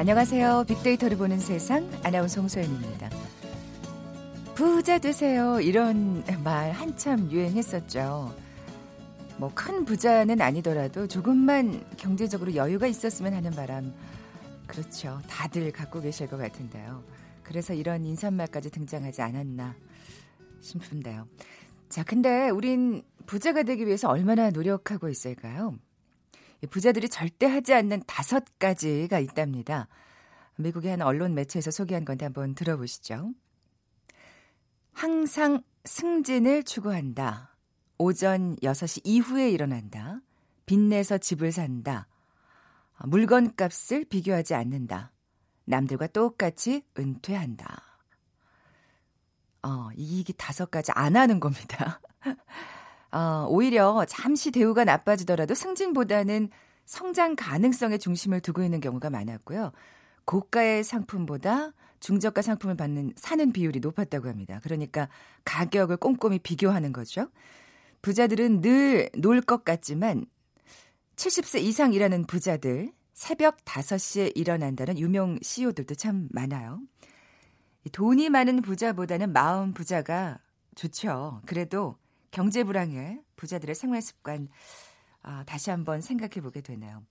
안녕하세요. 빅데이터를 보는 세상 아나운서 홍소연입니다. 부자 되세요. 이런 말 한참 유행했었죠. 뭐 큰 부자는 아니더라도 조금만 경제적으로 여유가 있었으면 하는 바람. 그렇죠. 다들 갖고 계실 것 같은데요. 그래서 이런 인사말까지 등장하지 않았나 싶은데요. 자, 근데 우린 부자가 되기 위해서 얼마나 노력하고 있을까요? 부자들이 절대 하지 않는 다섯 가지가 있답니다. 미국의 한 언론 매체에서 소개한 건데 한번 들어보시죠. 항상 승진을 추구한다. 오전 6시 이후에 일어난다. 빚내서 집을 산다. 물건 값을 비교하지 않는다. 남들과 똑같이 은퇴한다. 어, 이게 다섯 가지 안 하는 겁니다. 어, 오히려 잠시 대우가 나빠지더라도 승진보다는 성장 가능성에 중심을 두고 있는 경우가 많았고요. 고가의 상품보다 중저가 상품을 받는 사는 비율이 높았다고 합니다. 그러니까 가격을 꼼꼼히 비교하는 거죠. 부자들은 늘 놀 것 같지만 70세 이상 일하는 부자들, 새벽 5시에 일어난다는 유명 CEO들도 참 많아요. 돈이 많은 부자보다는 마음 부자가 좋죠. 그래도 경제 불황에 부자들의 생활 습관 아, 다시 한번 생각해 보게 되네요.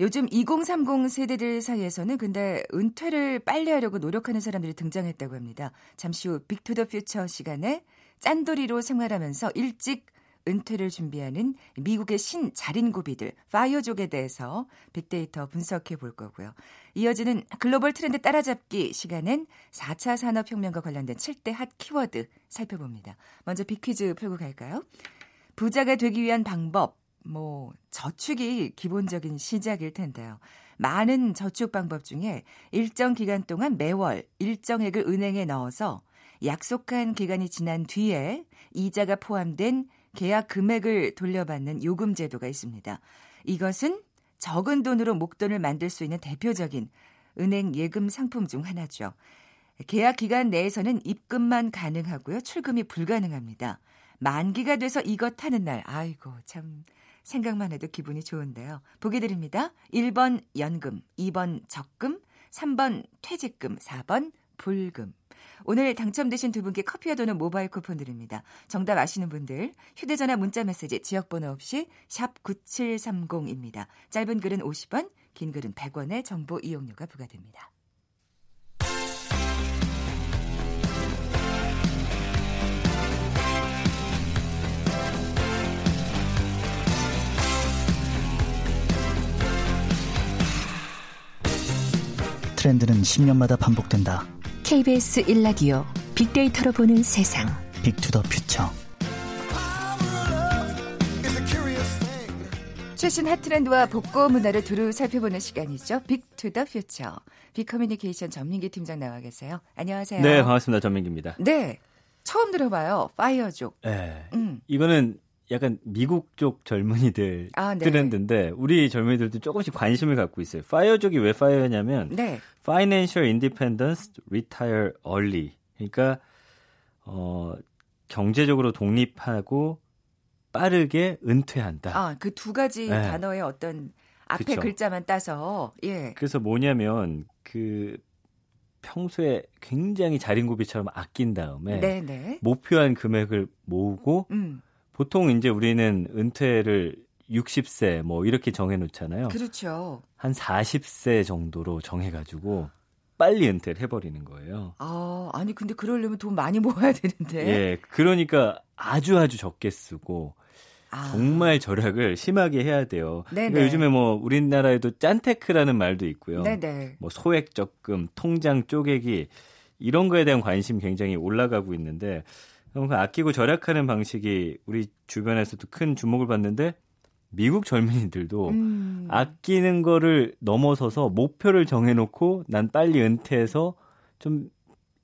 요즘 2030 세대들 사이에서는 근데 은퇴를 빨리 하려고 노력하는 사람들이 등장했다고 합니다. 잠시 후 Big to the Future 시간에 짠돌이로 생활하면서 일찍 은퇴를 준비하는 미국의 신 자린고비들 파이어족에 대해서 빅데이터 분석해 볼 거고요. 이어지는 글로벌 트렌드 따라잡기 시간엔 4차 산업혁명과 관련된 7대 핫 키워드 살펴봅니다. 먼저 빅퀴즈 풀고 갈까요? 부자가 되기 위한 방법, 뭐 저축이 기본적인 시작일 텐데요. 많은 저축 방법 중에 일정 기간 동안 매월 일정액을 은행에 넣어서 약속한 기간이 지난 뒤에 이자가 포함된 계약 금액을 돌려받는 요금 제도가 있습니다. 이것은 적은 돈으로 목돈을 만들 수 있는 대표적인 은행 예금 상품 중 하나죠. 계약 기간 내에서는 입금만 가능하고요. 출금이 불가능합니다. 만기가 돼서 이것 하는 날, 아이고, 참, 생각만 해도 기분이 좋은데요. 보기 드립니다. 1번 연금, 2번 적금, 3번 퇴직금, 4번 불금. 오늘 당첨되신 두 분께 커피와 도는 모바일 쿠폰 드립니다. 정답 아시는 분들 휴대전화 문자메시지 지역번호 없이 샵 9730입니다. 짧은 글은 50원, 긴 글은 100원의 정보 이용료가 부과됩니다. 트렌드는 10년마다 반복된다. KBS 1라디오 빅데이터로 보는 세상. Big to the Future. 최신 핫트렌드와 복고 문화를 두루 살펴보는 시간이죠. Big to the Future. 빅커뮤니케이션 전민기 팀장 나와 계세요. 안녕하세요. 네, 반갑습니다. 전민기입니다. 네. 처음 들어봐요. 파이어족. 네. 음. 이거는 약간 미국 쪽 젊은이들 아, 네. 트렌드인데 우리 젊은이들도 조금씩 관심을 갖고 있어요. 파이어족이 왜 파이어냐면 네. Financial Independence Retire Early. 그러니까 어 경제적으로 독립하고 빠르게 은퇴한다. 아, 그 두 가지 네. 단어의 어떤 앞에 그쵸. 글자만 따서 예. 그래서 뭐냐면 그 평소에 굉장히 자린고비처럼 아낀 다음에 네, 네. 목표한 금액을 모으고 음. 보통 이제 우리는 은퇴를 60세 뭐 이렇게 정해 놓잖아요. 그렇죠. 한 40세 정도로 정해 가지고 빨리 은퇴를 해 버리는 거예요. 아, 아니 근데 그러려면 돈 많이 모아야 되는데. 예. 그러니까 아주 아주 적게 쓰고 아. 정말 절약을 심하게 해야 돼요. 네네. 그러니까 요즘에 뭐 우리나라에도 짠테크라는 말도 있고요. 네, 네. 뭐 소액 적금, 통장 쪼개기 이런 거에 대한 관심 굉장히 올라가고 있는데 그 아끼고 절약하는 방식이 우리 주변에서도 큰 주목을 받는데 미국 젊은이들도 음. 아끼는 거를 넘어서서 목표를 정해놓고 난 빨리 은퇴해서 좀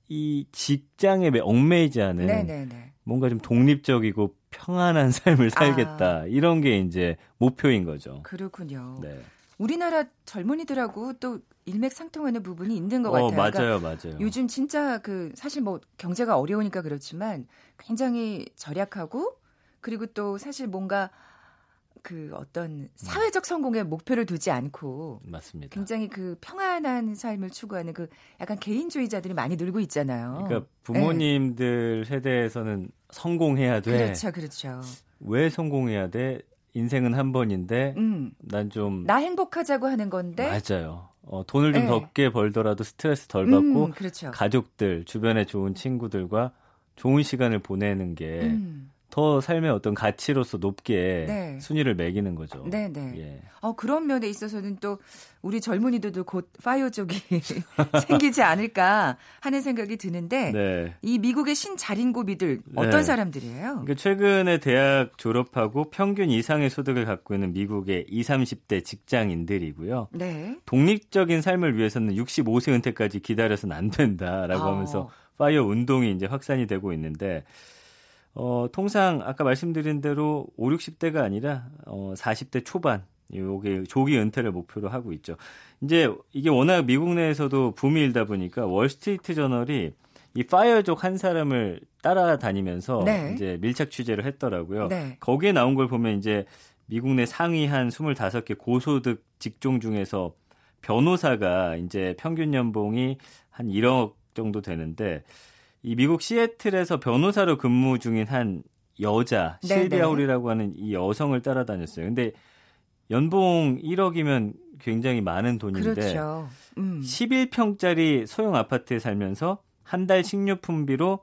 이 직장에 매- 얽매이지 않은 네, 네, 네. 뭔가 좀 독립적이고 평안한 삶을 살겠다 이런 게 이제 목표인 거죠. 그렇군요. 네. 우리나라 젊은이들하고 또 일맥상통하는 부분이 있는 것 어 같아요. 그러니까 맞아요, 맞아요. 요즘 진짜 그 사실 뭐 경제가 어려우니까 그렇지만 굉장히 절약하고 그리고 또 사실 뭔가 그 어떤 사회적 성공에 목표를 두지 않고 맞습니다. 굉장히 그 평안한 삶을 추구하는 그 약간 개인주의자들이 많이 늘고 있잖아요. 그러니까 부모님들 네. 세대에서는 성공해야 돼. 그렇죠, 그렇죠. 왜 성공해야 돼? 인생은 한 번인데 음. 난좀 나 행복하자고 하는 건데 맞아요. 어, 돈을 좀 네. 적게 벌더라도 스트레스 덜 받고 음, 그렇죠. 가족들 주변에 좋은 친구들과 좋은 시간을 보내는 게 음. 더 삶의 어떤 가치로서 높게 네. 순위를 매기는 거죠. 네, 네. 예. 어, 그런 면에 있어서는 또 우리 젊은이들도 곧 파이어족이 생기지 않을까 하는 생각이 드는데 네. 이 미국의 신자린고비들 어떤 네. 사람들이에요? 그러니까 최근에 대학 졸업하고 평균 이상의 소득을 갖고 있는 미국의 20, 30대 직장인들이고요. 네. 독립적인 삶을 위해서는 65세 은퇴까지 기다려서는 안 된다라고 어. 하면서 파이어 운동이 이제 확산이 되고 있는데 어, 통상 아까 말씀드린 대로 5, 60대가 아니라 어, 40대 초반 요게 조기 은퇴를 목표로 하고 있죠. 이제 이게 워낙 미국 내에서도 붐이 일다 보니까 월스트리트 저널이 이 파이어족 한 사람을 따라다니면서 네. 이제 밀착 취재를 했더라고요. 네. 거기에 나온 걸 보면 이제 미국 내 상위 한 25개 고소득 직종 중에서 변호사가 이제 평균 연봉이 한 1억 정도 되는데 이 미국 시애틀에서 변호사로 근무 중인 한 여자 네, 실비아 네. 홀이라고 하는 이 여성을 따라다녔어요. 근데 연봉 1억이면 굉장히 많은 돈인데 그렇죠. 음. 11평짜리 소형 아파트에 살면서 한 달 식료품비로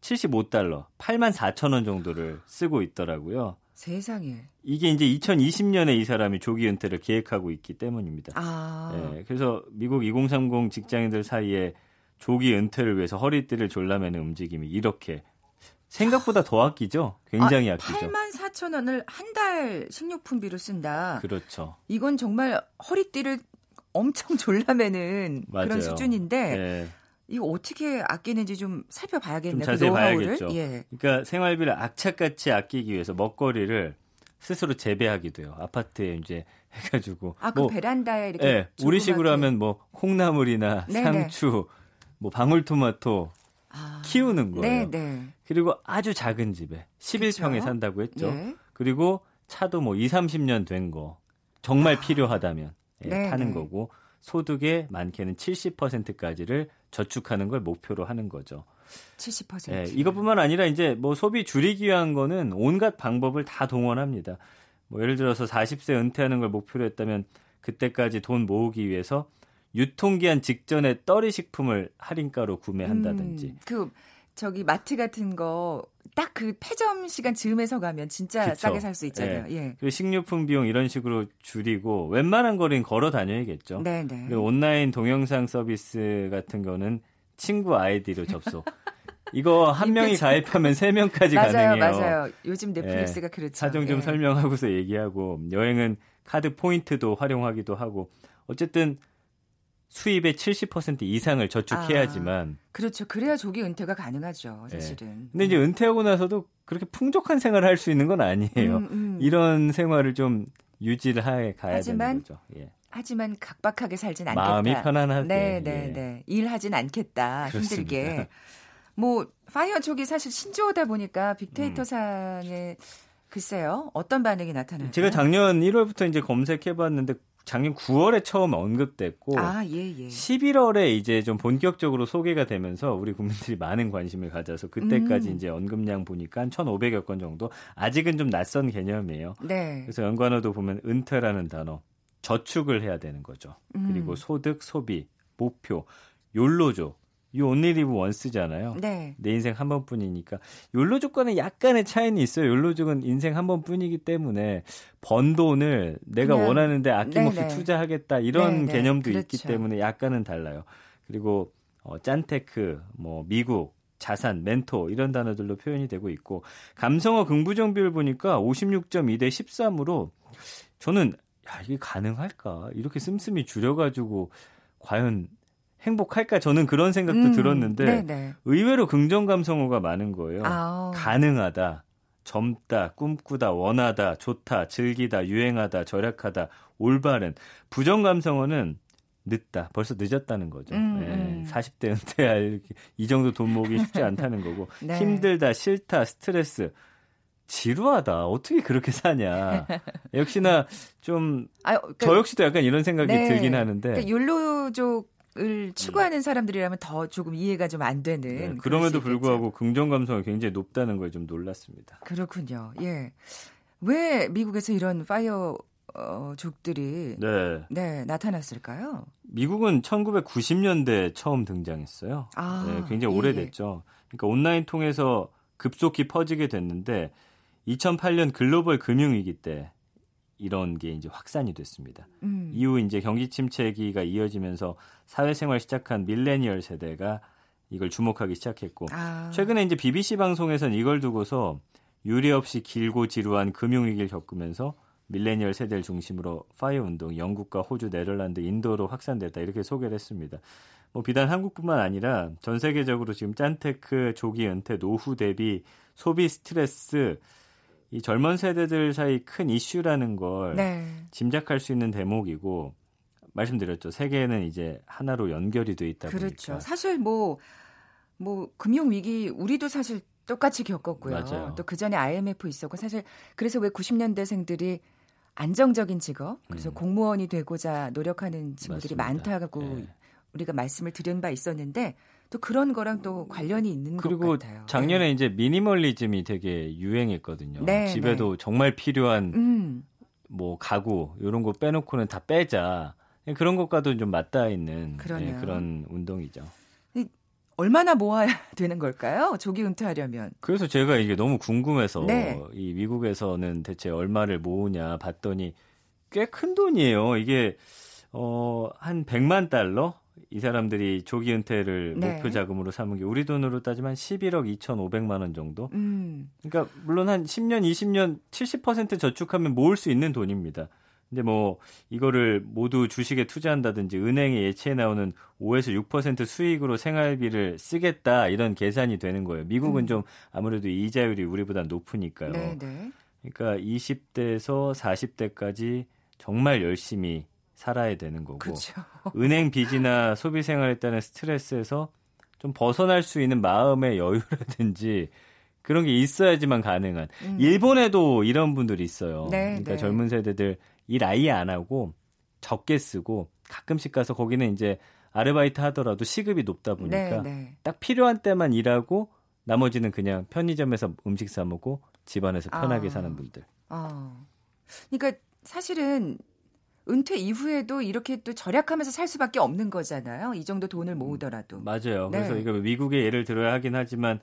75달러, 8만 4천 원 정도를 쓰고 있더라고요. 세상에. 이게 이제 2020년에 이 사람이 조기 은퇴를 계획하고 있기 때문입니다. 아. 네, 그래서 미국 2030 직장인들 사이에 조기 은퇴를 위해서 허리띠를 졸라매는 움직임이 이렇게 생각보다 더 아끼죠? 굉장히 아, 끼죠 8만 4천 원을 한 달 식료품비로 쓴다. 그렇죠. 이건 정말 허리띠를 엄청 졸라매는 맞아요. 그런 수준인데 네. 이거 어떻게 아끼는지 좀 살펴봐야겠네요. 좀 자세히 그 봐야겠죠. 예. 그러니까 생활비를 악착같이 아끼기 위해서 먹거리를 스스로 재배하기도 해요. 아파트에 이제 해가지고. 아, 그 뭐, 베란다에 이렇게. 네, 우리식으로 하면 뭐 콩나물이나 네네. 상추, 뭐 방울토마토 아, 키우는 거예요. 네, 네. 그리고 아주 작은 집에 11평에 그쵸? 산다고 했죠. 예. 그리고 차도 뭐 2, 30년 된 거 정말 아, 필요하다면 예, 네, 타는 네. 거고 소득의 많게는 70%까지를 저축하는 걸 목표로 하는 거죠. 70%. 예, 이것뿐만 아니라 이제 뭐 소비 줄이기 위한 거는 온갖 방법을 다 동원합니다. 뭐 예를 들어서 40세 은퇴하는 걸 목표로 했다면 그때까지 돈 모으기 위해서 유통기한 직전에 떨이 식품을 할인가로 구매한다든지. 음, 그 저기 마트 같은 거 딱 그 폐점 시간 즈음에서 가면 진짜 그쵸. 싸게 살 수 있잖아요. 예. 예. 그 식료품 비용 이런 식으로 줄이고 웬만한 거리는 걸어 다녀야겠죠. 네, 네. 그리고 온라인 동영상 서비스 같은 거는 친구 아이디로 접속. 이거 한 명이 가입하면 세 명까지 가능해요. 맞아요. 요즘 넷플릭스가 예. 그렇죠. 사정 좀 예. 설명하고서 얘기하고 여행은 카드 포인트도 활용하기도 하고 어쨌든 수입의 70% 이상을 저축해야지만 아, 그렇죠. 그래야 조기 은퇴가 가능하죠, 예. 사실은. 네. 근데 이제 은퇴하고 나서도 그렇게 풍족한 생활을 할 수 있는 건 아니에요. 음, 음. 이런 생활을 좀 유지를 해 가야 하지만, 되는 거죠. 예. 하지만 각박하게 살진 않겠다. 마음이 편안하게. 네, 네, 예. 네. 일하진 않겠다. 그렇습니다. 힘들게. 뭐 파이어족이 사실 신조어다 보니까 빅데이터 음. 상에 글쎄요. 어떤 반응이 나타나요? 제가 작년 1월부터 이제 검색해 봤는데 작년 9월에 처음 언급됐고 아, 예, 예. 11월에 이제 좀 본격적으로 소개가 되면서 우리 국민들이 많은 관심을 가져서 그때까지 음. 이제 언급량 보니까 한 1,500여 건 정도 아직은 좀 낯선 개념이에요. 네. 그래서 연관어도 보면 은퇴라는 단어 저축을 해야 되는 거죠. 음. 그리고 소득, 소비, 목표, 욜로죠. You only live once잖아요. 네. 내 인생 한 번뿐이니까 욜로족과는 약간의 차이는 있어요. 욜로족은 인생 한 번뿐이기 때문에 번 돈을 내가 그냥, 원하는데 아낌없이 네네. 투자하겠다 이런 네네. 개념도 그렇죠. 있기 때문에 약간은 달라요. 그리고 어, 짠테크, 뭐 미국, 자산, 멘토 이런 단어들로 표현이 되고 있고 감성어 긍부정 비율 보니까 56.2 대 13으로 저는 야 이게 가능할까 이렇게 씀씀이 줄여가지고 과연 행복할까 저는 그런 생각도 음, 들었는데 네네. 의외로 긍정 감성어가 많은 거예요. 아오. 가능하다, 젊다, 꿈꾸다, 원하다, 좋다, 즐기다, 유행하다, 절약하다, 올바른. 부정 감성어는 늦다, 벌써 늦었다는 거죠. 음, 네, 음. 40대 은퇴할 이 정도 돈 모으기 쉽지 않다는 거고 네. 힘들다, 싫다, 스트레스. 지루하다. 어떻게 그렇게 사냐. 역시나 좀, 아, 그러니까, 저 역시도 약간 이런 생각이 네. 들긴 하는데. 그러니까 율로족 을 추구하는 음. 사람들이라면 더 조금 이해가 좀 안 되는. 네, 그럼에도 불구하고 긍정 감성이 굉장히 높다는 걸좀 놀랐습니다. 그렇군요. 예. 왜 미국에서 이런 파이어 어, 족들이 네. 네, 나타났을까요? 미국은 1990년대 처음 등장했어요. 아, 네, 굉장히 예, 오래됐죠. 그러니까 온라인 통해서 급속히 퍼지게 됐는데 2008년 글로벌 금융위기 때 이런 게 이제 확산이 됐습니다. 음. 이후 이제 경기 침체기가 이어지면서 사회생활 시작한 밀레니얼 세대가 이걸 주목하기 시작했고 아. 최근에 이제 BBC 방송에서는 이걸 두고서 유례 없이 길고 지루한 금융 위기를 겪으면서 밀레니얼 세대를 중심으로 파이어 운동 영국과 호주, 네덜란드, 인도로 확산됐다 이렇게 소개를 했습니다. 뭐 비단 한국뿐만 아니라 전 세계적으로 지금 짠테크, 조기 은퇴, 노후 대비, 소비 스트레스 이 젊은 세대들 사이 큰 이슈라는 걸 네. 짐작할 수 있는 대목이고 말씀드렸죠. 세계는 이제 하나로 연결이 돼 있다 그렇죠. 보니까. 사실 뭐뭐 뭐 금융 위기 우리도 사실 똑같이 겪었고요. 또 그 전에 IMF 있었고 사실 그래서 왜 90년대생들이 안정적인 직업 그래서 음. 공무원이 되고자 노력하는 친구들이 맞습니다. 많다고 네. 우리가 말씀을 드린 바 있었는데 또 그런 거랑 또 관련이 있는 것 같아요. 그리고 작년에 네. 이제 미니멀리즘이 되게 유행했거든요. 네, 집에도 네. 정말 필요한 음. 뭐 가구 이런 거 빼놓고는 다 빼자. 그런 것과도 좀 맞닿아 있는 네, 그런 운동이죠. 얼마나 모아야 되는 걸까요? 조기 은퇴하려면. 그래서 제가 이게 너무 궁금해서 네. 이 미국에서는 대체 얼마를 모으냐 봤더니 꽤 큰 돈이에요. 이게 어한 100만 달러 이 사람들이 조기 은퇴를 네. 목표 자금으로 삼은 게 우리 돈으로 따지면 11억 2,500만 원 정도. 음. 그러니까 물론 한 10년, 20년 70% 저축하면 모을 수 있는 돈입니다. 근데 뭐 이거를 모두 주식에 투자한다든지 은행에 예치해 나오는 5에서 6% 수익으로 생활비를 쓰겠다 이런 계산이 되는 거예요. 미국은 음. 좀 아무래도 이자율이 우리보다 높으니까요. 네네. 네. 그러니까 20대에서 40대까지 정말 열심히 살아야 되는 거고 그쵸. 은행 빚이나 소비 생활에 따른 스트레스에서 좀 벗어날 수 있는 마음의 여유라든지 그런 게 있어야지만 가능한. 음. 일본에도 이런 분들이 있어요. 네, 그러니까 네. 젊은 세대들 일 아예 안 하고 적게 쓰고 가끔씩 가서 거기는 이제 아르바이트 하더라도 시급이 높다 보니까 네, 네. 딱 필요한 때만 일하고 나머지는 그냥 편의점에서 음식 사 먹고 집안에서 편하게 아. 사는 분들. 어. 그러니까 사실은 은퇴 이후에도 이렇게 또 절약하면서 살 수밖에 없는 거잖아요. 이 정도 돈을 모으더라도. 맞아요. 네. 그래서 이거 미국의 예를 들어야 하긴 하지만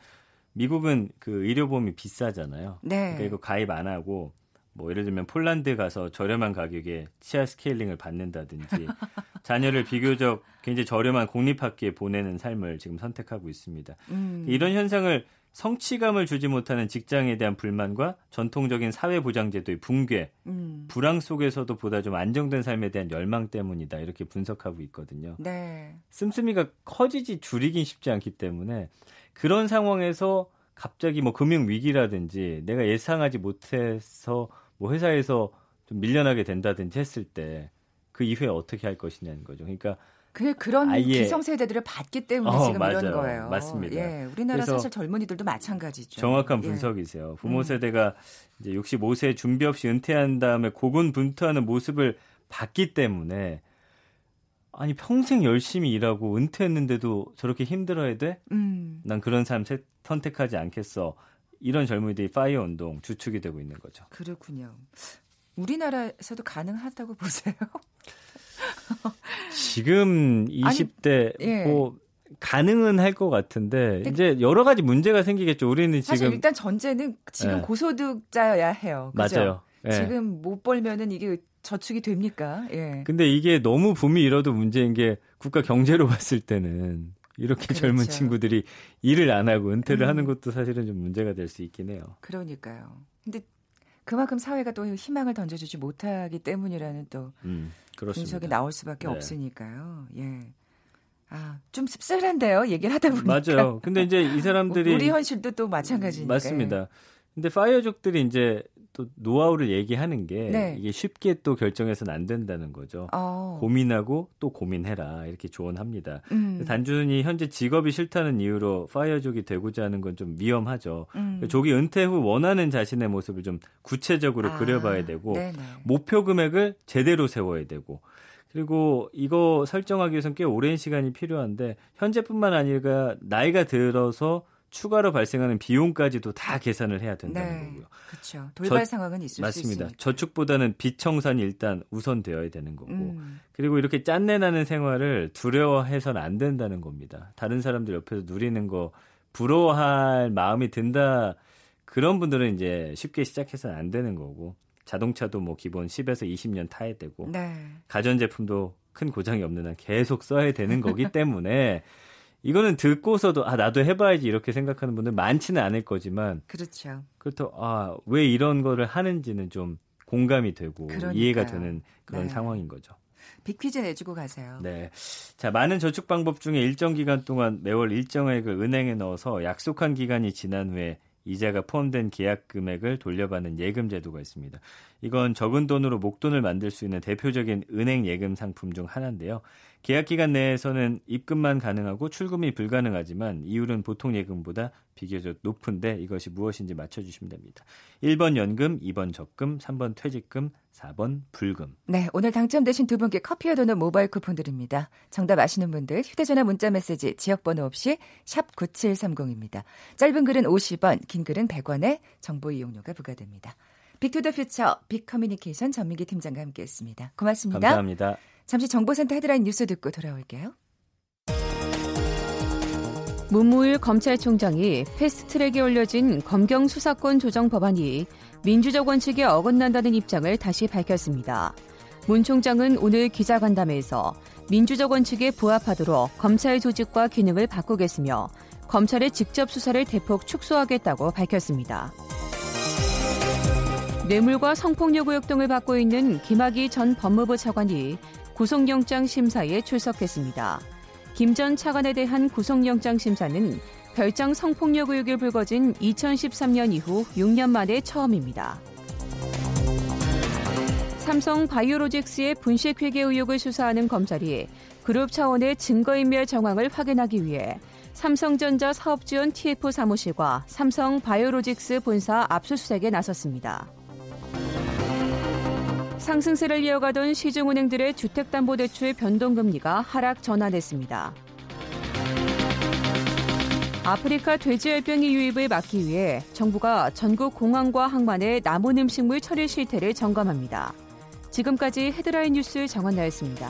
미국은 그 의료보험이 비싸잖아요. 네. 그러니까 이거 가입 안 하고 뭐 예를 들면 폴란드 가서 저렴한 가격에 치아 스케일링을 받는다든지 자녀를 비교적 굉장히 저렴한 공립학교에 보내는 삶을 지금 선택하고 있습니다. 음. 이런 현상을 성취감을 주지 못하는 직장에 대한 불만과 전통적인 사회보장제도의 붕괴, 음. 불황 속에서도 보다 좀 안정된 삶에 대한 열망 때문이다 이렇게 분석하고 있거든요. 네. 씀씀이가 커지지 줄이긴 쉽지 않기 때문에 그런 상황에서 갑자기 뭐 금융 위기라든지 내가 예상하지 못해서 뭐 회사에서 좀 밀려나게 된다든지 했을 때 그 이후에 어떻게 할 것이냐는 거죠. 그러니까 그 그런 아예... 기성세대들을 봤기 때문에 어, 지금 맞아요. 이런 거예요. 맞습니다. 예, 우리나라 사실 젊은이들도 마찬가지죠. 정확한 예. 분석이세요. 예. 부모 세대가 이제 65세 준비 없이 은퇴한 다음에 고군분투하는 모습을 봤기 때문에 아니 평생 열심히 일하고 은퇴했는데도 저렇게 힘들어야 돼? 음. 난 그런 삶 선택하지 않겠어. 이런 젊은이들이 파이어 운동 주축이 되고 있는 거죠. 그렇군요. 우리나라에서도 가능하다고 보세요? 지금 20대 아니, 예. 뭐 가능은 할 것 같은데 이제 여러 가지 문제가 생기겠죠. 우리는 사실 지금 일단 전제는 지금 예. 고소득자여야 해요. 그죠? 맞아요. 예. 지금 못 벌면은 이게 저축이 됩니까? 예. 근데 이게 너무 붐이 일어도 문제인 게 국가 경제로 봤을 때는 이렇게 그렇죠. 젊은 친구들이 일을 안 하고 은퇴를 음. 하는 것도 사실은 좀 문제가 될 수 있긴 해요. 그러니까요. 근데 그만큼 사회가 또 희망을 던져주지 못하기 때문이라는 또 음, 분석이 나올 수밖에 네. 없으니까요. 예. 아, 좀 씁쓸한데요. 얘기를 하다 보니까. 맞아요. 근데 이제 이 사람들이 우리 현실도 또 마찬가지니까. 맞습니다. 근데 파이어족들이 이제 또 노하우를 얘기하는 게 네. 이게 쉽게 또 결정해서는 안 된다는 거죠. 어. 고민하고 또 고민해라 이렇게 조언합니다. 음. 단순히 현재 직업이 싫다는 이유로 파이어족이 되고자 하는 건 좀 위험하죠. 음. 족이 은퇴 후 원하는 자신의 모습을 좀 구체적으로 아, 그려봐야 되고 네네. 목표 금액을 제대로 세워야 되고 그리고 이거 설정하기 위해서는 꽤 오랜 시간이 필요한데 현재뿐만 아니라 나이가 들어서 추가로 발생하는 비용까지도 다 계산을 해야 된다는 네. 거고요. 그렇죠. 돌발 저- 상황은 있을 수 맞습니다. 있으니까. 저축보다는 빚 청산이 일단 우선되어야 되는 거고 음. 그리고 이렇게 짠내 나는 생활을 두려워해서는 안 된다는 겁니다. 다른 사람들 옆에서 누리는 거 부러워할 마음이 든다 그런 분들은 이제 쉽게 시작해서는 안 되는 거고 자동차도 뭐 기본 10에서 20년 타야 되고 네. 가전제품도 큰 고장이 없는 한 계속 써야 되는 거기 때문에 이거는 듣고서도 아 나도 해봐야지 이렇게 생각하는 분들 많지는 않을 거지만 그렇죠. 그렇다고 아왜 이런 거를 하는지는 좀 공감이 되고 그러니까요. 이해가 되는 그런 네. 상황인 거죠. 빅퀴즈 내주고 가세요. 네. 자, 많은 저축 방법 중에 일정 기간 동안 매월 일정액을 은행에 넣어서 약속한 기간이 지난 후에 이자가 포함된 계약 금액을 돌려받는 예금 제도가 있습니다. 이건 적은 돈으로 목돈을 만들 수 있는 대표적인 은행 예금 상품 중 하나인데요. 계약 기간 내에서는 입금만 가능하고 출금이 불가능하지만 이율은 보통 예금보다 비교적 높은데 이것이 무엇인지 맞춰주시면 됩니다. 1번 연금, 2번 적금, 3번 퇴직금, 4번 불금. 네, 오늘 당첨되신 두 분께 커피와 도넛 모바일 쿠폰 드립니다. 정답 아시는 분들 휴대전화 문자 메시지 지역번호 없이 샵 9730입니다. 짧은 글은 50원, 긴 글은 100원에 정보 이용료가 부과됩니다. Big to the Future 빅커뮤니케이션 전민기 팀장과 함께했습니다. 고맙습니다. 감사합니다. 잠시 정보센터 헤드라인 뉴스 듣고 돌아올게요. 문무일 검찰총장이 패스트트랙에 올려진 검경 수사권 조정 법안이 민주적 원칙에 어긋난다는 입장을 다시 밝혔습니다. 문 총장은 오늘 기자간담회에서 민주적 원칙에 부합하도록 검찰 조직과 기능을 바꾸겠으며 검찰의 직접 수사를 대폭 축소하겠다고 밝혔습니다. 뇌물과 성폭력 의혹 등을 받고 있는 김학의 전 법무부 차관이 구속영장 심사에 출석했습니다. 김 전 차관에 대한 구속영장 심사는 별장 성폭력 의혹이 불거진 2013년 이후 6년 만에 처음입니다. 삼성 바이오로직스의 분식회계 의혹을 수사하는 검찰이 그룹 차원의 증거인멸 정황을 확인하기 위해 삼성전자 사업지원 TF 사무실과 삼성 바이오로직스 본사 압수수색에 나섰습니다. 상승세를 이어가던 시중은행들의 주택담보대출 변동금리가 하락 전환했습니다. 아프리카 돼지열병의 유입을 막기 위해 정부가 전국 공항과 항만의 남은 음식물 처리 실태를 점검합니다. 지금까지 헤드라인 뉴스 정원나였습니다.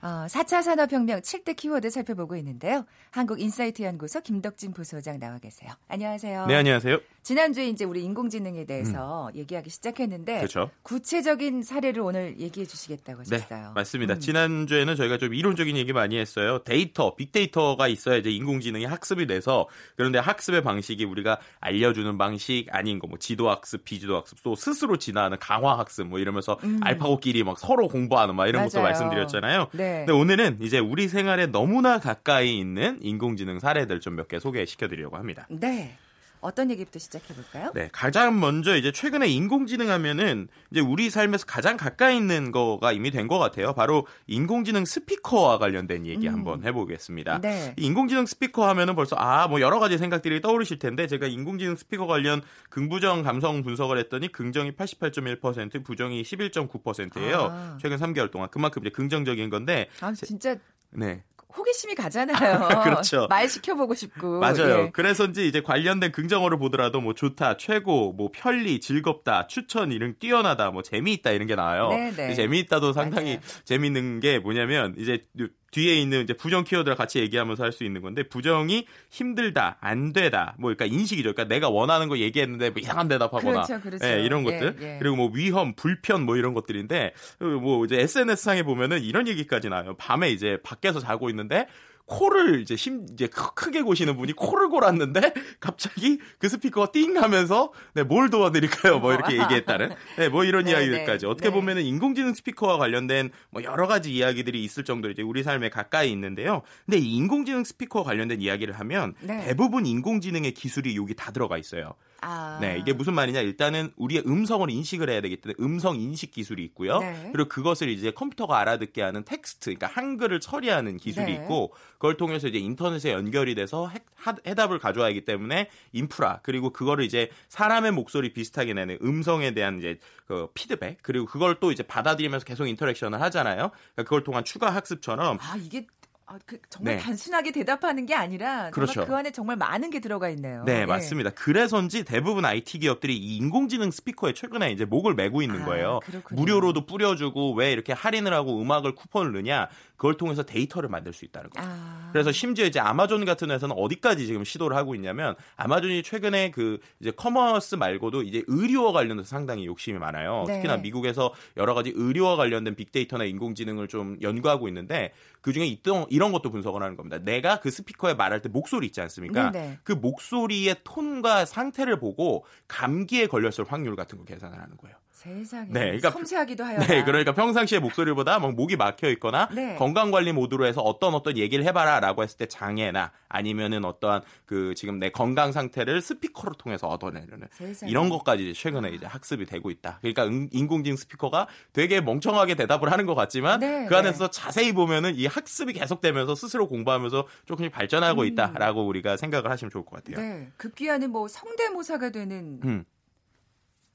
어, 4차 산업혁명 7대 키워드 살펴보고 있는데요. 한국인사이트 연구소 김덕진 부소장 나와 계세요. 안녕하세요. 네, 안녕하세요. 지난주에 이제 우리 인공지능에 대해서 얘기하기 시작했는데 음. 그렇죠. 구체적인 사례를 오늘 얘기해 주시겠다고 네, 하셨어요. 맞습니다. 음. 지난주에는 저희가 좀 이론적인 얘기 많이 했어요. 데이터, 빅데이터가 있어야 이제 인공지능이 학습이 돼서 그런데 학습의 방식이 우리가 알려주는 방식 아닌 거, 뭐 지도학습, 비지도학습, 또 스스로 진화하는 강화학습 뭐 이러면서 음. 알파고끼리 막 서로 공부하는 막 이런 것도 맞아요. 말씀드렸잖아요. 네. 근데 오늘은 이제 우리 생활에 너무나 가까이 있는 인공지능 사례들 좀 몇 개 소개시켜 드리려고 합니다. 네. 어떤 얘기부터 시작해 볼까요? 네, 가장 먼저 이제 최근에 인공지능 하면은 이제 우리 삶에서 가장 가까이 있는 거가 이미 된 것 같아요. 바로 인공지능 스피커와 관련된 얘기 음. 한번 해보겠습니다. 네. 이 인공지능 스피커 하면은 벌써 아 뭐 여러 가지 생각들이 떠오르실 텐데 제가 인공지능 스피커 관련 긍부정 감성 분석을 했더니 긍정이 88.1% 부정이 11.9%예요. 아. 최근 3개월 동안 그만큼 이제 긍정적인 건데 아, 진짜 네 호기심이 가잖아요. 그렇죠. 말 시켜보고 싶고. 맞아요. 예. 그래서인지 이제 관련된 긍정어를 보더라도 뭐 좋다, 최고, 뭐 편리, 즐겁다, 추천 이런 뛰어나다, 뭐 재미있다 이런 게 나와요. 네, 네. 재미있다도 상당히 맞아요. 재미있는 게 뭐냐면 이제 뒤에 있는 이제 부정 키워드를 같이 얘기하면서 할 수 있는 건데 부정이 힘들다, 안 되다, 뭐 그러니까 인식이죠. 그러니까 내가 원하는 거 얘기했는데 뭐 이상한 대답하거나, 그렇죠, 그렇죠. 예, 이런 것들 예, 예. 그리고 뭐 위험, 불편 뭐 이런 것들인데 어, 뭐 이제 SNS 상에 보면은 이런 얘기까지 나요. 밤에 이제 밖에서 자고 있는데 코를 이제 심 이제 크- 크게 고시는 분이 코를 골았는데 갑자기 그 스피커가 띵 하면서 네, 뭘 도와드릴까요? 뭐 이렇게 얘기했다는 네, 뭐 이런 네, 이야기들까지 네, 어떻게 네. 보면은 인공지능 스피커와 관련된 뭐 여러 가지 이야기들이 있을 정도로 이제 우리 삶에 가까이 있는데요. 근데 이 인공지능 스피커와 관련된 이야기를 하면 네. 대부분 인공지능의 기술이 여기 다 들어가 있어요. 아. 네, 이게 무슨 말이냐? 일단은 우리의 음성을 인식을 해야 되기 때문에 음성 인식 기술이 있고요. 네. 그리고 그것을 이제 컴퓨터가 알아듣게 하는 텍스트, 그러니까 한글을 처리하는 기술이 네. 있고 그걸 통해서 이제 인터넷에 연결이 돼서 해, 하- 해답을 가져와야 하기 때문에 인프라 그리고 그거를 이제 사람의 목소리 비슷하게 내는 음성에 대한 이제 그 피드백 그리고 그걸 또 이제 받아들이면서 계속 interaction을 하잖아요. 그러니까 그걸 통한 추가 학습처럼 아 이게 아, 그 정말 네. 단순하게 대답하는 게 아니라 그렇죠. 그 안에 정말 많은 게 들어가 있네요. 네, 예. 맞습니다. 그래서인지 대부분 IT 기업들이 이 인공지능 스피커에 최근에 이제 목을 매고 있는 아, 거예요. 그렇군요. 무료로도 뿌려주고 왜 이렇게 할인을 하고 음악을 쿠폰을 넣냐? 그걸 통해서 데이터를 만들 수 있다는 거죠. 아. 그래서 심지어 이제 아마존 같은 회사는 어디까지 지금 시도를 하고 있냐면 아마존이 최근에 그 이제 commerce 말고도 이제 의료와 관련해서 상당히 욕심이 많아요. 네. 특히나 미국에서 여러 가지 의료와 관련된 빅데이터나 인공지능을 좀 연구하고 있는데 그 중에 있던 이런 것도 분석을 하는 겁니다. 내가 그 스피커에 말할 때 목소리 있지 않습니까? 네네. 그 목소리의 톤과 상태를 보고 감기에 걸렸을 확률 같은 거 계산을 하는 거예요. 세상에 네, 그러니까- 섬세하기도 하여. 네, 그러니까 평상시에 목소리보다 막 목이 막혀 있거나 네. 건강 관리 모드로 해서 어떤 어떤 얘기를 해봐라라고 했을 때 장애나 아니면은 어떠한 그 지금 내 건강 상태를 스피커를 통해서 얻어내려는 세상에. 이런 것까지 최근에 이제 학습이 되고 있다. 그러니까 응- 인공지능 스피커가 되게 멍청하게 대답을 하는 것 같지만 네, 그 안에서 자세히 보면은 이 학습이 계속되면서 스스로 공부하면서 조금씩 발전하고 있다라고 우리가 생각을 하시면 좋을 것 같아요. 음. 네, 급기야는 뭐 성대모사가 되는 음.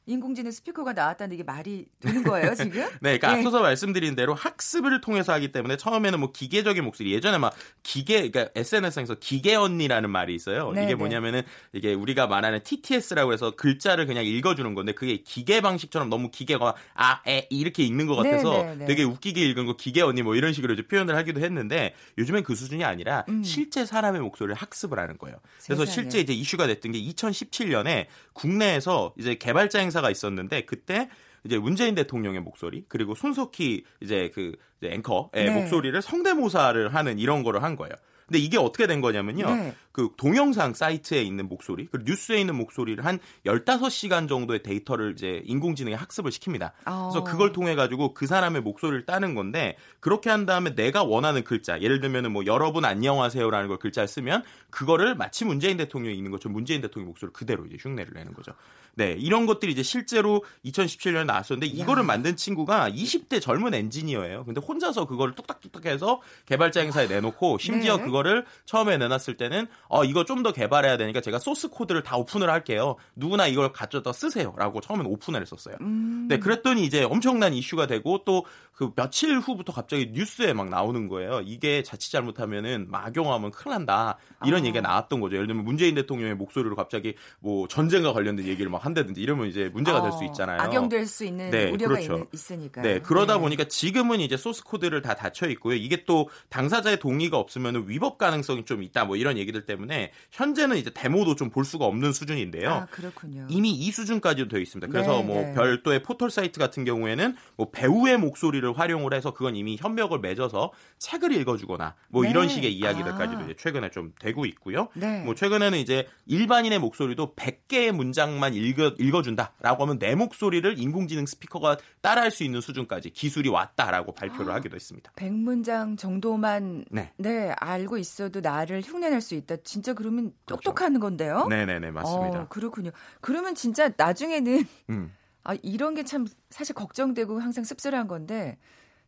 인공지능 스피커가 나왔다는 이게 말이 되는 거예요 지금? 네, 그러니까 예. 앞서서 말씀드린 대로 학습을 통해서 하기 때문에 처음에는 뭐 기계적인 목소리 예전에 막 기계 그러니까 SNS상에서 기계 언니라는 말이 있어요. 네, 이게 네. 뭐냐면은 이게 우리가 말하는 TTS라고 해서 글자를 그냥 읽어주는 건데 그게 기계 방식처럼 너무 기계가 아에 이렇게 읽는 것 네, 같아서 네, 네. 되게 웃기게 읽은 거 기계 언니 뭐 이런 식으로 이제 표현을 하기도 했는데 요즘엔 그 수준이 아니라 음. 실제 사람의 목소리를 학습을 하는 거예요. 그래서 세상에. 실제 이제 이슈가 됐던 게 2017년에 국내에서 이제 개발자 행 사가 있었는데 그때 이제 문재인 대통령의 목소리 그리고 손석희 이제 그 이제 앵커의 네. 목소리를 성대모사를 하는 이런 거를 한 거예요. 근데 이게 어떻게 된 거냐면요. 네. 그 동영상 사이트에 있는 목소리, 그리고 뉴스에 있는 목소리를 한 15시간 정도의 데이터를 이제 인공지능에 학습을 시킵니다. 어. 그래서 그걸 통해 가지고 그 사람의 목소리를 따는 건데 그렇게 한 다음에 내가 원하는 글자, 예를 들면은 뭐 여러분 안녕하세요라는 걸 글자를 쓰면 그거를 마치 문재인 대통령이 있는 것처럼 문재인 대통령 목소리를 그대로 이제 흉내를 내는 거죠. 네, 이런 것들이 이제 실제로 2017년에 나왔었는데 이거를 만든 친구가 20대 젊은 엔지니어예요. 근데 혼자서 그거를 뚝딱뚝딱 해서 개발자 행사에 내놓고 심지어 네. 그거를 처음에 내놨을 때는 어 이거 좀 더 개발해야 되니까 제가 소스 코드를 다 오픈을 할게요. 누구나 이걸 가져다 쓰세요라고 처음엔 오픈을 했었어요. 음. 네, 그랬더니 이제 엄청난 이슈가 되고 또 그 며칠 후부터 갑자기 뉴스에 막 나오는 거예요. 이게 자칫 잘못하면은 막용하면 큰일 난다. 이런 아. 얘기가 나왔던 거죠. 예를 들면 문재인 대통령의 목소리로 갑자기 뭐 전쟁과 관련된 얘기를 막 한다든지 이러면 이제 문제가 될수 어, 있잖아요. 악용될 수 있는 네, 우려가 그렇죠. 있, 으니까 네, 그러다 보니까 지금은 이제 소스 코드를 다 닫혀 있고요. 이게 또 당사자의 동의가 없으면 위법 가능성이 좀 있다. 뭐 이런 얘기들 때문에 현재는 이제 데모도 좀 볼 수가 없는 수준인데요. 아 그렇군요. 이미 이 수준까지도 되어 있습니다. 그래서 네, 뭐 네. 별도의 포털 사이트 같은 경우에는 뭐 배우의 목소리를 활용을 해서 그건 이미 현명을 맺어서 책을 읽어주거나 뭐 네. 이런 식의 이야기들까지도 아. 이제 최근에 좀 되고 있고요. 네. 뭐 최근에는 이제 일반인의 목소리도 100개의 문장만 읽어, 읽어준다라고 하면 내 목소리를 인공지능 스피커가 따라할 수 있는 수준까지 기술이 왔다라고 발표를 아. 하기도 했습니다. 백문장 정도만 네. 네 알고 있어도 나를 흉내낼 수 있다. 진짜 그러면 그렇죠. 똑똑한 건데요. 네네네 맞습니다. 어, 그렇군요. 그러면 진짜 나중에는 음. 아 이런 게 참 사실 걱정되고 항상 씁쓸한 건데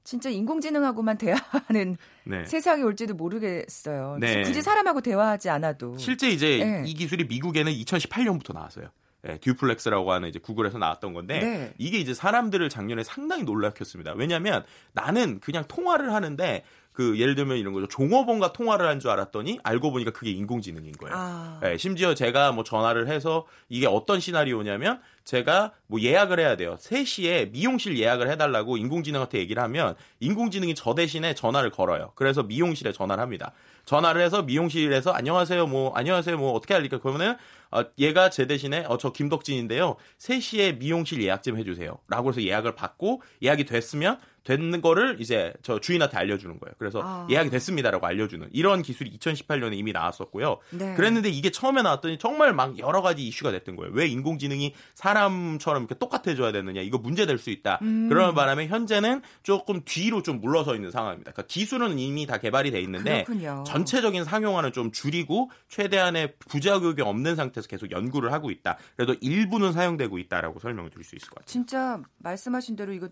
진짜 인공지능하고만 대화하는 네. 세상이 올지도 모르겠어요. 네. 굳이 사람하고 대화하지 않아도 실제 이제 네. 이 기술이 미국에는 2018년부터 나왔어요. 네, 듀플렉스라고 하는 이제 구글에서 나왔던 건데 네. 이게 이제 사람들을 작년에 상당히 놀라켰습니다. 왜냐하면 나는 그냥 통화를 하는데 그 예를 들면 이런 거죠. 종업원과 통화를 한 줄 알았더니 알고 보니까 그게 인공지능인 거예요. 아. 네, 심지어 제가 뭐 전화를 해서 이게 어떤 시나리오냐면 제가 뭐 예약을 해야 돼요. 3시에 미용실 예약을 해달라고 인공지능한테 얘기를 하면 인공지능이 저 대신에 전화를 걸어요. 그래서 미용실에 전화를 합니다. 전화를 해서 미용실에서 안녕하세요 뭐 안녕하세요 뭐 어떻게 할까 그러면은 어, 얘가 제 대신에 어, 저 김덕진인데요. 3시에 미용실 예약 좀 해주세요. 라고 해서 예약을 받고 예약이 됐으면 되는 거를 이제 저 주인한테 알려주는 거예요. 그래서 아. 예약이 됐습니다라고 알려주는 이런 기술이 2018년에 이미 나왔었고요. 네. 그랬는데 이게 처음에 나왔더니 정말 막 여러 가지 이슈가 됐던 거예요. 왜 인공지능이 사람처럼 이렇게 똑같아져야 되느냐 이거 문제될 수 있다. 음. 그런 바람에 현재는 조금 뒤로 좀 물러서 있는 상황입니다. 그러니까 기술은 이미 다 개발이 돼 있는데 그렇군요. 전체적인 상용화는 좀 줄이고 최대한의 부작용이 없는 상태에서 계속 연구를 하고 있다. 그래도 일부는 사용되고 있다라고 설명을 드릴 수 있을 것 같아요. 진짜 말씀하신 대로 이거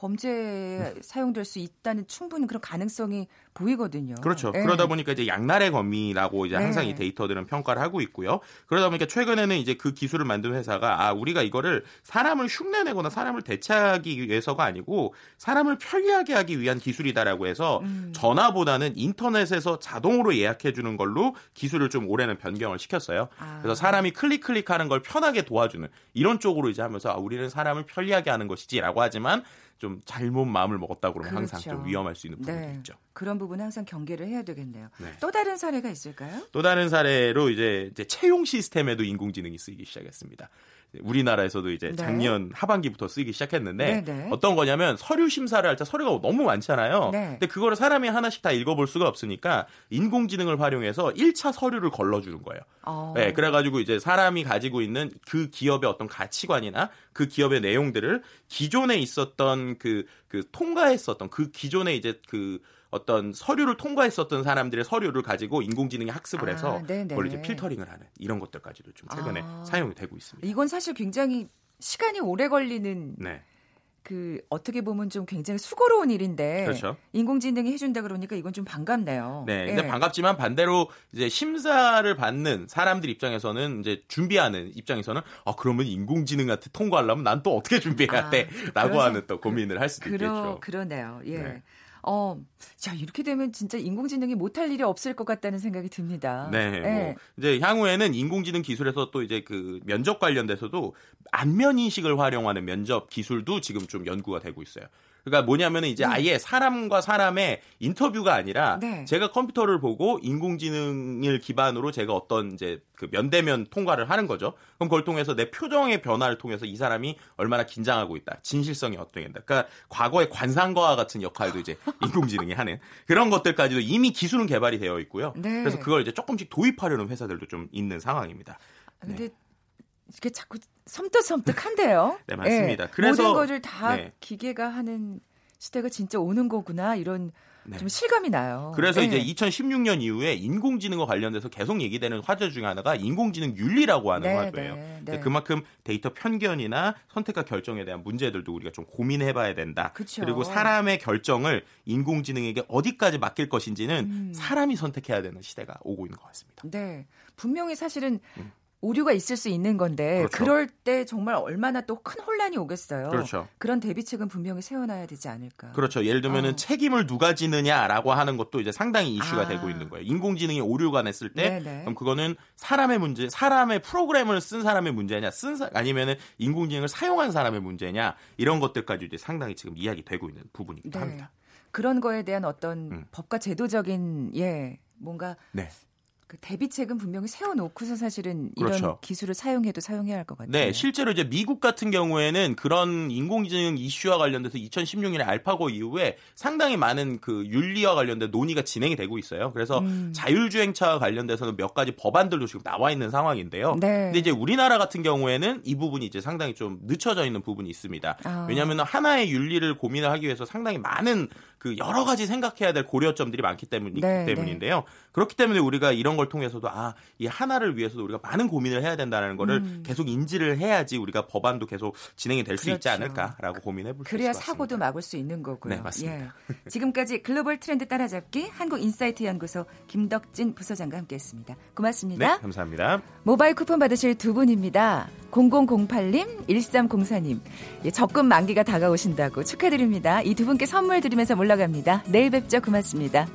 범죄에 사용될 수 있다는 충분히 그런 가능성이 보이거든요. 그렇죠. 예. 그러다 보니까 이제 양날의 검이라고 이제 네. 항상 이 데이터들은 평가를 하고 있고요. 그러다 보니까 최근에는 이제 그 기술을 만든 회사가 아 우리가 이거를 사람을 흉내내거나 사람을 대체하기 위해서가 아니고 사람을 편리하게 하기 위한 기술이다라고 해서 음. 전화보다는 인터넷에서 자동으로 예약해 주는 걸로 기술을 좀 올해는 변경을 시켰어요. 아. 그래서 사람이 클릭 클릭하는 걸 편하게 도와주는 이런 쪽으로 이제 하면서 아, 우리는 사람을 편리하게 하는 것이지라고 하지만 좀 잘못 마음을 먹었다 그러면 항상 그렇죠. 좀 위험할 수 있는 부분도 네. 있죠. 그런 부분은 항상 경계를 해야 되겠네요. 네. 또 다른 사례가 있을까요? 또 다른 사례로 이제, 이제 채용 시스템에도 인공지능이 쓰이기 시작했습니다. 우리나라에서도 이제 네. 작년 하반기부터 쓰기 시작했는데 네, 네. 어떤 거냐면 서류 심사를 할 때 서류가 너무 많잖아요. 네. 근데 그거를 사람이 하나씩 다 읽어볼 수가 없으니까 인공지능을 활용해서 1차 서류를 걸러주는 거예요. 어. 네, 그래가지고 이제 사람이 가지고 있는 그 기업의 어떤 가치관이나 그 기업의 내용들을 기존에 있었던 그, 그 통과했었던 그 기존에 이제 그 어떤 서류를 통과했었던 사람들의 서류를 가지고 인공지능이 학습을 아, 해서 네네. 그걸 이제 필터링을 하는 이런 것들까지도 좀 최근에 아. 사용이 되고 있습니다. 이건 사실 굉장히 시간이 오래 걸리는 네, 그 어떻게 보면 좀 굉장히 수고로운 일인데 그렇죠. 인공지능이 해준다 그러니까 이건 좀 반갑네요. 네, 예. 근데 반갑지만 반대로 이제 심사를 받는 사람들 입장에서는 이제 준비하는 입장에서는 아 그러면 인공지능한테 통과하려면 난 또 어떻게 준비해야 아, 돼?라고 하는 또 고민을 할 수도 그러 있겠죠. 그러네요. 예. 네. 어, 자 이렇게 되면 진짜 인공지능이 못할 일이 없을 것 같다는 생각이 듭니다. 네, 예. 뭐 이제 향후에는 인공지능 기술에서 또 이제 그 면접 관련돼서도 안면 인식을 활용하는 면접 기술도 지금 좀 연구가 되고 있어요. 그러니까 뭐냐면은 이제 아예 사람과 사람의 인터뷰가 아니라 네. 제가 컴퓨터를 보고 인공지능을 기반으로 제가 어떤 이제 그 면대면 통과를 하는 거죠. 그럼 그걸 통해서 내 표정의 변화를 통해서 이 사람이 얼마나 긴장하고 있다, 진실성이 어떻게 된다. 그러니까 과거의 관상과와 같은 역할도 이제 인공지능이 하는 그런 것들까지도 이미 기술은 개발이 되어 있고요. 네. 그래서 그걸 이제 조금씩 도입하려는 회사들도 좀 있는 상황입니다. 아, 근데 이게 자꾸 섬뜩섬뜩한데요. 네, 맞습니다. 예. 그래서- 모든 것을 다 네. 기계가 하는 시대가 진짜 오는 거구나 이런 네. 좀 실감이 나요. 그래서 예. 이제 2016년 이후에 인공지능과 관련돼서 계속 얘기되는 화제 중에 하나가 인공지능 윤리라고 하는 네, 화두예요. 네, 네. 그만큼 데이터 편견이나 선택과 결정에 대한 문제들도 우리가 좀 고민해봐야 된다. 그쵸. 리고 사람의 결정을 인공지능에게 어디까지 맡길 것인지는 음. 사람이 선택해야 되는 시대가 오고 있는 것 같습니다. 네. 분명히 사실은 오류가 있을 수 있는 건데 음. 그렇죠. 그럴때 정말 얼마나 또 큰 혼란이 오겠어요. 그렇죠. 런 대비책은 분명히 세워놔야 되지 않을까. 그렇죠. 예를 들면은 어. 책임을 누가 지느냐라고 하는 것도 이제 상당히 이슈가 아. 되고 있는 거예요. 인공지능이 오류가 냈을 때 네네. 그럼 그거는 사람의 문제, 사람의 프로그램을 쓴 사람의 문제냐, 쓴 사, 아니면은 인공지능을 사용한 사람의 문제냐 이런 것들까지 이제 상당히 지금 이야기되고 있는 부분이기도 네. 합니다. 그런 거에 대한 어떤 음. 법과 제도적인 예 뭔가 네. 그 대비책은 분명히 세워놓고서 사실은 이런 그렇죠. 기술을 사용해도 사용해야 할 것 같아요. 네, 실제로 이제 미국 같은 경우에는 그런 인공지능 이슈와 관련돼서 2016년에 알파고 이후에 상당히 많은 그 윤리와 관련된 논의가 진행이 되고 있어요. 그래서 음. 자율주행차와 관련돼서는 몇 가지 법안들도 지금 나와 있는 상황인데요. 네. 근데 이제 우리나라 같은 경우에는 이 부분이 이제 상당히 좀 늦춰져 있는 부분이 있습니다. 아. 왜냐하면 하나의 윤리를 고민을 하기 위해서 상당히 많은 그 여러 가지 생각해야 될 고려점들이 많기 때문, 네, 때문인데요. 그렇기 때문에 우리가 이런 걸 통해서도 아, 이 하나를 위해서도 우리가 많은 고민을 해야 된다는 거를 음. 계속 인지를 해야지 우리가 법안도 계속 진행이 될수 있지 그렇죠. 않을까라고 고민해 볼 수 있을 그래야 것 같습니다. 사고도 막을 수 있는 거고요. 네, 맞습니다. 예. 지금까지 글로벌 트렌드 따라잡기 한국인사이트 연구소 김덕진 부소장과 함께했습니다. 고맙습니다. 네, 감사합니다. 모바일 쿠폰 받으실 두 분입니다. 0008님, 1304님. 예, 적금 만기가 다가오신다고 축하드립니다. 이 두 분께 선물 드리면서 올라갑니다. 내일 뵙죠. 고맙습니다.